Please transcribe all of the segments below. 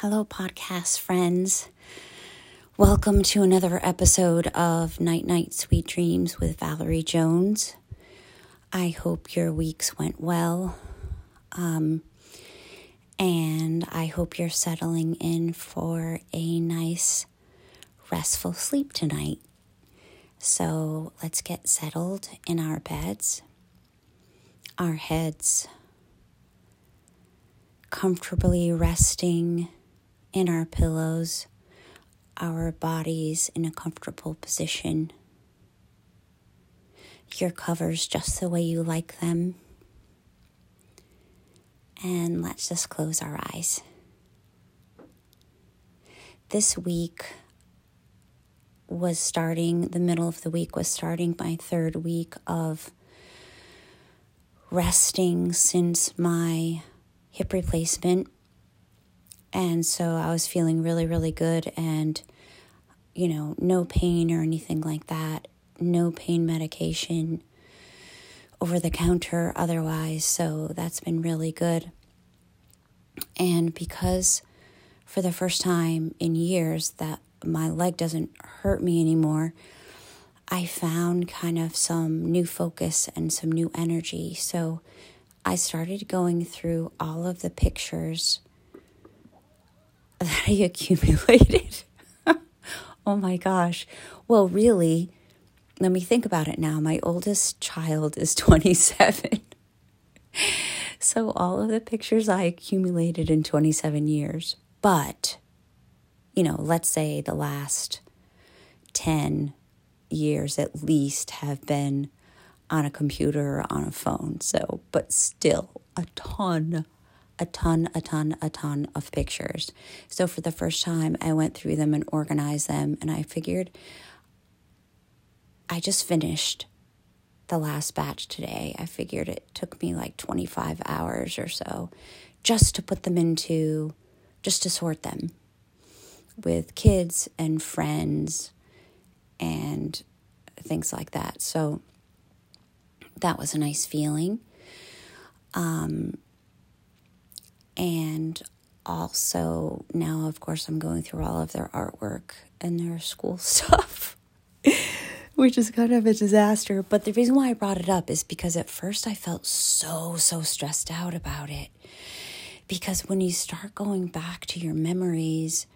Hello, podcast friends. Welcome to another episode of Night Night Sweet Dreams with Valerie Jones. I hope your weeks went well. Um, and I hope you're settling in for a nice, restful sleep tonight. So let's get settled in our beds, our heads comfortably resting in our pillows, our bodies in a comfortable position. Your covers just the way you like them. And let's just close our eyes. This week was starting, the middle of the week was starting my third week of resting since my hip replacement and so I was feeling really, really good and, you know, no pain or anything like that, no pain medication over the counter otherwise. So that's been really good. And because for the first time in years that my leg doesn't hurt me anymore, I found kind of some new focus and some new energy. So I started going through all of the pictures that I accumulated. oh my gosh. Well, really, let me think about it now. My oldest child is 27. so, all of the pictures I accumulated in 27 years, but, you know, let's say the last 10 years at least have been on a computer or on a phone. So, but still a ton a ton, a ton, a ton of pictures. So for the first time, I went through them and organized them, and I figured I just finished the last batch today. I figured it took me like 25 hours or so just to put them into, just to sort them with kids and friends and things like that. So that was a nice feeling. Um, and also, now, of course, I'm going through all of their artwork and their school stuff, which is kind of a disaster. But the reason why I brought it up is because at first I felt so, so stressed out about it. Because when you start going back to your memories,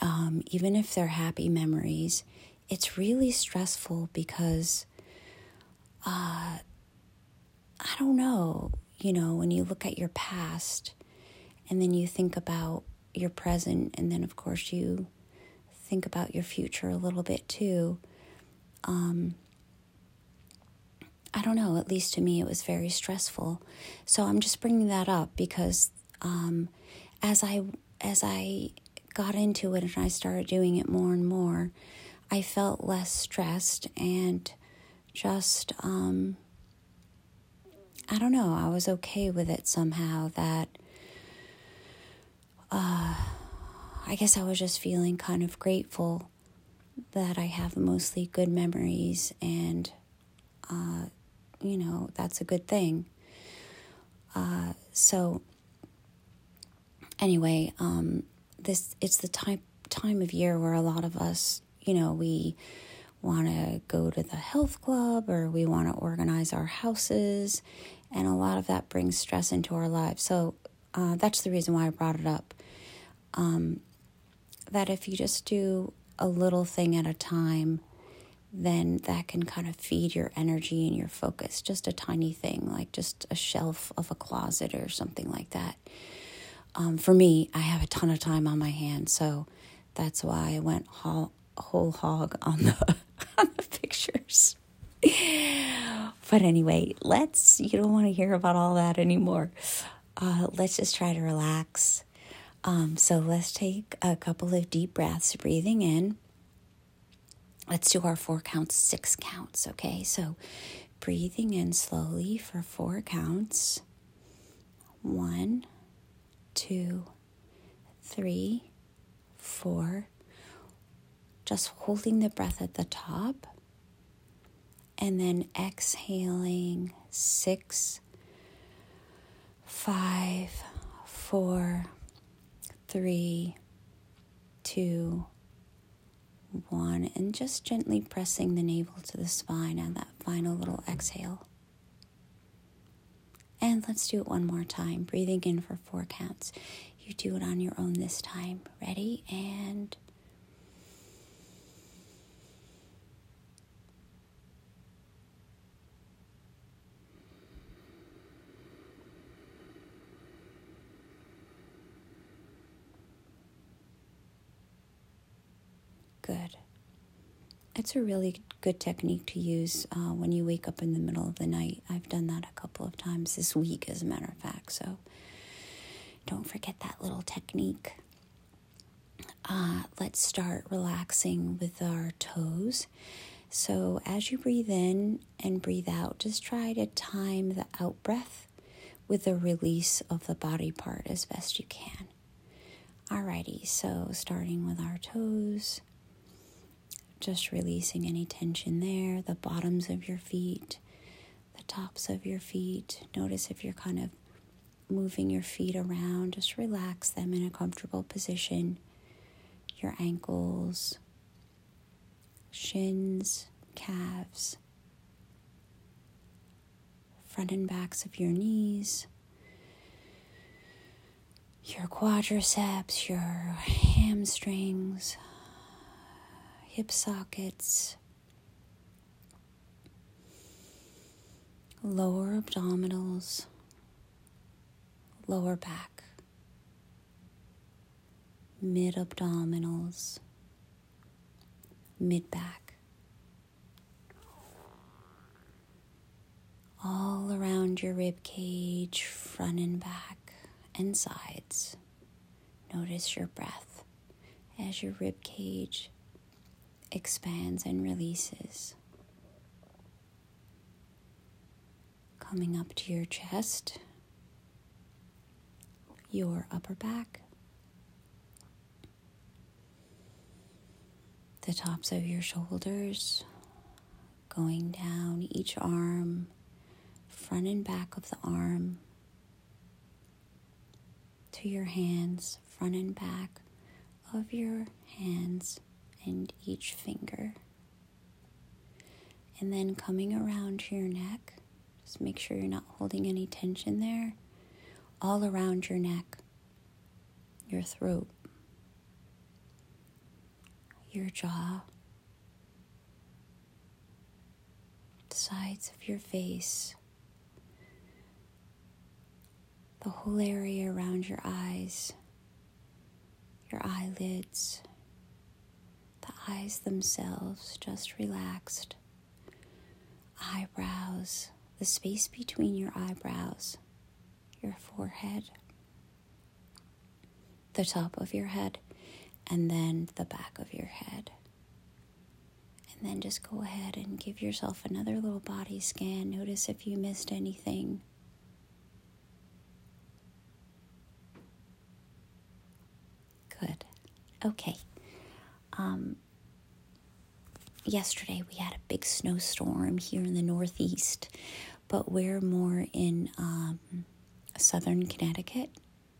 um, even if they're happy memories, it's really stressful because uh, I don't know you know, when you look at your past and then you think about your present, and then, of course, you think about your future a little bit too. Um, I don't know, at least to me, it was very stressful. So I'm just bringing that up because um, as I as I got into it and I started doing it more and more, I felt less stressed and just um, I don't know, I was okay with it somehow that uh, I guess I was just feeling kind of grateful that I have mostly good memories and uh, you know, that's a good thing. Uh, so anyway, um, this it's the time time of year where a lot of us, you know, we want to go to the health club or we want to organize our houses. And a lot of that brings stress into our lives. So uh, that's the reason why I brought it up. Um, that if you just do a little thing at a time, then that can kind of feed your energy and your focus. Just a tiny thing, like just a shelf of a closet or something like that. Um, for me, I have a ton of time on my hands, so that's why I went whole, whole hog on the on the pictures. but anyway, let's, you don't want to hear about all that anymore. Uh, let's just try to relax. Um, so let's take a couple of deep breaths, breathing in. Let's do our four counts, six counts, okay? So breathing in slowly for four counts. One, two, three, four, just holding the breath at the top and then exhaling six, five, four, three, two, one, and just gently pressing the navel to the spine on that final little exhale. And let's do it one more time, breathing in for four counts. You do it on your own this time. Ready? And good. It's a really good technique to use uh, when you wake up in the middle of the night. I've done that a couple of times this week, as a matter of fact. So don't forget that little technique. Uh, let's start relaxing with our toes. So as you breathe in and breathe out, just try to time the out breath with the release of the body part as best you can. Alrighty, so starting with our toes just releasing any tension there, the bottoms of your feet, the tops of your feet. Notice if you're kind of moving your feet around, just relax them in a comfortable position. Your ankles, shins, calves, front and backs of your knees, your quadriceps, your hamstrings hip sockets, lower abdominals, lower back, mid abdominals, mid back. All around your rib cage, front and back, and sides. Notice your breath as your rib cage expands and releases. Coming up to your chest, your upper back, the tops of your shoulders, going down each arm, front and back of the arm, to your hands, front and back of your hands and each finger. And then coming around to your neck, just make sure you're not holding any tension there. All around your neck, your throat, your jaw, the sides of your face, the whole area around your eyes, your eyelids the eyes themselves just relaxed, eyebrows, the space between your eyebrows, your forehead, the top of your head, and then the back of your head. And then just go ahead and give yourself another little body scan. Notice if you missed anything. Good. Okay. Um, yesterday we had a big snowstorm here in the Northeast, but we're more in um, southern Connecticut,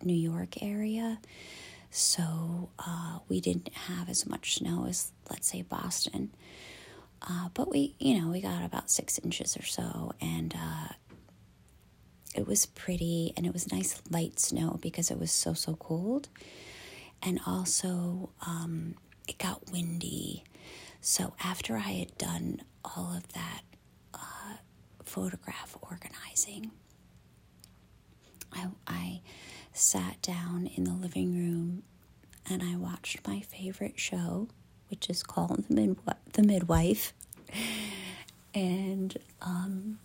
New York area. So uh, we didn't have as much snow as, let's say, Boston. Uh, but we, you know, we got about six inches or so, and uh, it was pretty, and it was nice light snow because it was so so cold, and also um, it got windy. So after I had done all of that uh, photograph organizing, I, I sat down in the living room and I watched my favorite show, which is called The, Midwi- the Midwife. And um,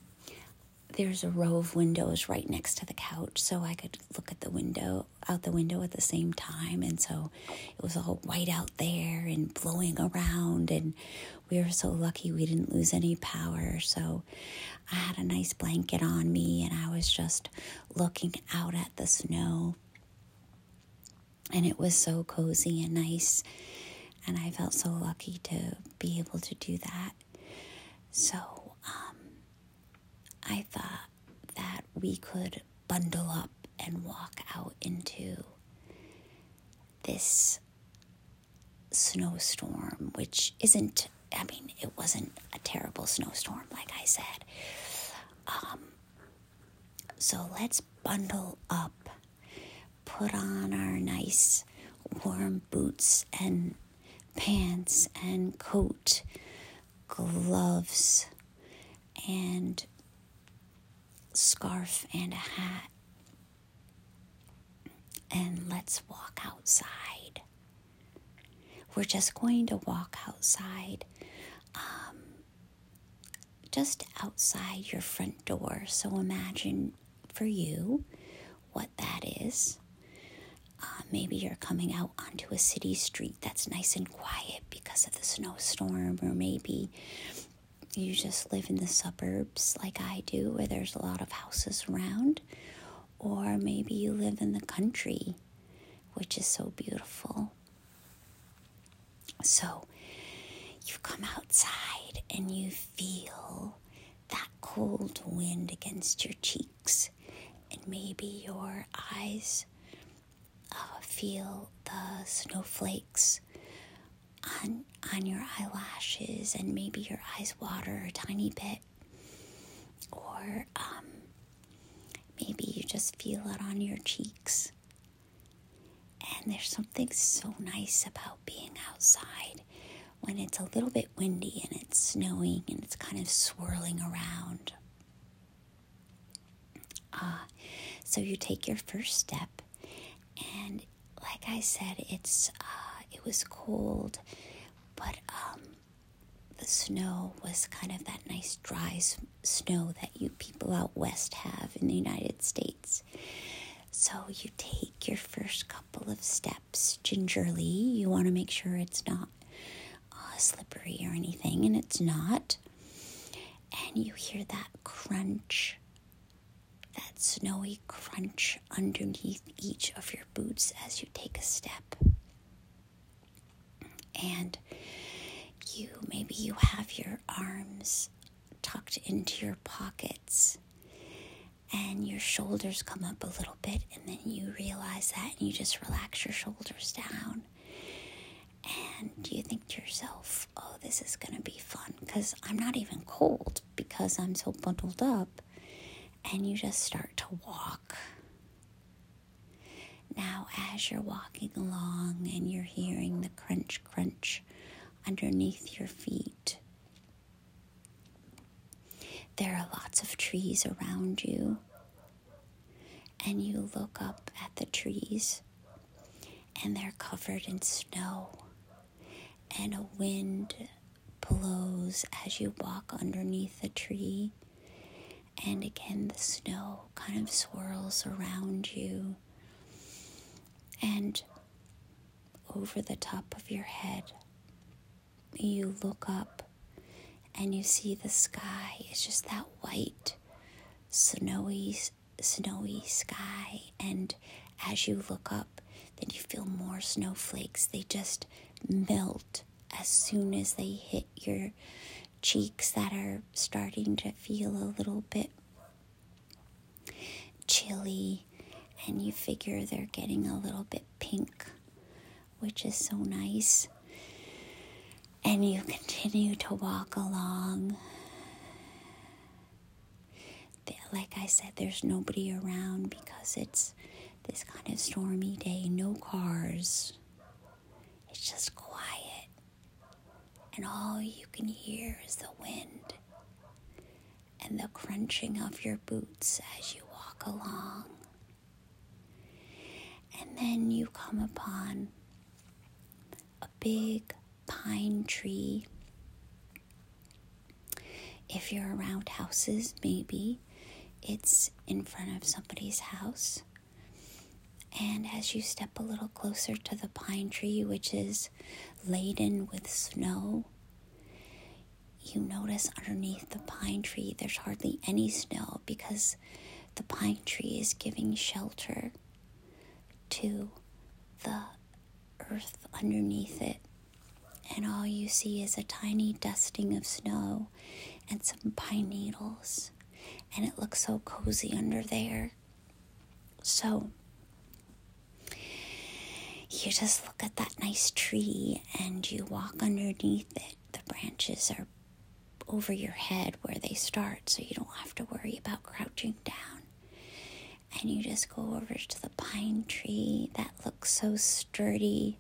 there's a row of windows right next to the couch, so I could look at the window out the window at the same time. And so it was all white out there and blowing around, and we were so lucky we didn't lose any power. So I had a nice blanket on me, and I was just looking out at the snow, and it was so cozy and nice. And I felt so lucky to be able to do that. So I thought that we could bundle up and walk out into this snowstorm, which isn't, I mean, it wasn't a terrible snowstorm, like I said. Um, so let's bundle up, put on our nice warm boots and pants and coat, gloves, and scarf and a hat. And let's walk outside. We're just going to walk outside, um, just outside your front door. So imagine for you what that is. Uh, maybe you're coming out onto a city street that's nice and quiet because of the snowstorm, or maybe you just live in the suburbs like I do, where there's a lot of houses around, or maybe you live in the country, which is so beautiful. So you come outside and you feel that cold wind against your cheeks, and maybe your eyes uh, feel the snowflakes on on your eyelashes, and maybe your eyes water a tiny bit, or um, maybe you just feel it on your cheeks. And there's something so nice about being outside when it's a little bit windy and it's snowing and it's kind of swirling around. Uh, so you take your first step, and like I said, it's uh, it was cold, but um, the snow was kind of that nice dry snow that you people out west have in the United States. So you take your first couple of steps gingerly. You want to make sure it's not uh, slippery or anything, and it's not. And you hear that crunch, that snowy crunch underneath each of your boots as you take a step. And you maybe you have your arms tucked into your pockets and your shoulders come up a little bit and then you realize that and you just relax your shoulders down. And you think to yourself oh this is going to be fun because i'm not even cold because i'm so bundled up and you just start to walk now as you're walking along and you're hearing the crunch crunch underneath your feet. There are lots of trees around you, and you look up at the trees, and they're covered in snow, and a wind blows as you walk underneath the tree. And again, the snow kind of swirls around you. And over the top of your head, you look up and you see the sky. It's just that white, snowy, snowy sky. And as you look up, then you feel more snowflakes. They just melt as soon as they hit your cheeks that are starting to feel a little bit chilly. And you figure they're getting a little bit pink, which is so nice and you continue to walk along. Like I said, there's nobody around because it's this kind of stormy day, no cars. It's just quiet, and all you can hear is the wind and the crunching of your boots as you walk along. And then you come upon a big pine tree. If you're around houses, maybe it's in front of somebody's house. And as you step a little closer to the pine tree, which is laden with snow, you notice underneath the pine tree there's hardly any snow because the pine tree is giving shelter to the earth underneath it and all you see is a tiny dusting of snow and some pine needles. And it looks so cozy under there. So, you just look at that nice tree and you walk underneath it. The branches are over your head where they start, so you don't have to worry about crouching down. And you just go over to the pine tree. That looks so sturdy,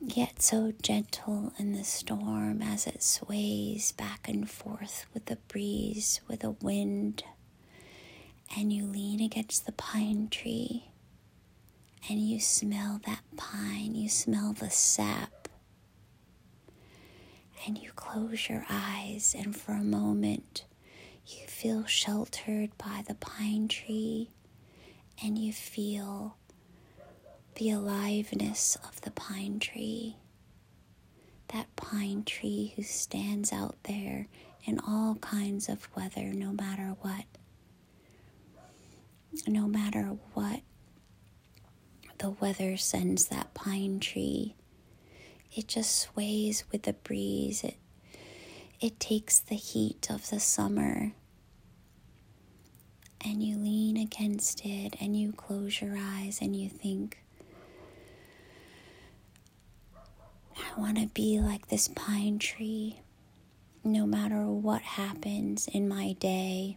yet so gentle in the storm as it sways back and forth with the breeze, with the wind. And you lean against the pine tree and you smell that pine, you smell the sap, and you close your eyes, and for a moment, you feel sheltered by the pine tree, and you feel the aliveness of the pine tree. That pine tree who stands out there in all kinds of weather, no matter what. No matter what the weather sends that pine tree. It just sways with the breeze. It it takes the heat of the summer. And you lean against it and you close your eyes and you think, I want to be like this pine tree no matter what happens in my day.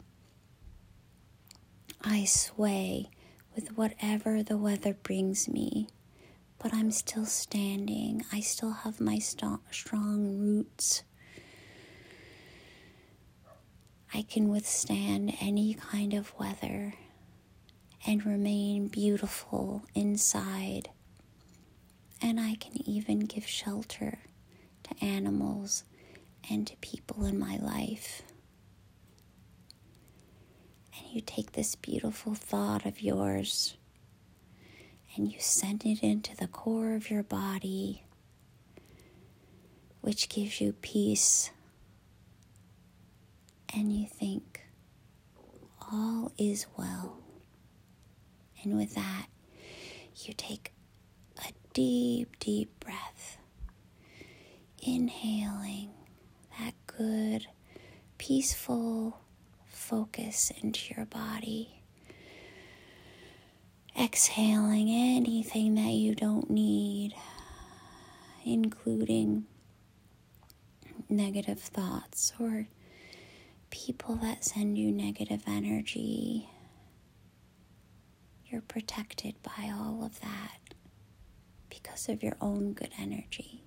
I sway with whatever the weather brings me. But I'm still standing. I still have my st- strong roots. I can withstand any kind of weather and remain beautiful inside. And I can even give shelter to animals and to people in my life And you take this beautiful thought of yours and you send it into the core of your body, which gives you peace. And you think, all is well. And with that, you take a deep, deep breath, inhaling that good, peaceful, focus into your body. Exhaling anything that you don't need, including negative thoughts or people that send you negative energy. You're protected by all of that because of your own good energy.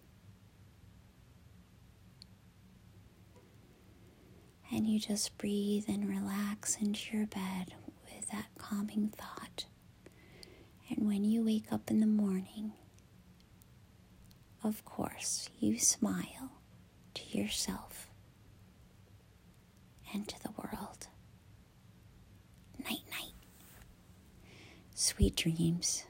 and you just breathe and relax into your bed with that calming thought. And when you wake up in the morning, of course, you smile to yourself and to the world. Night, night. Sweet dreams.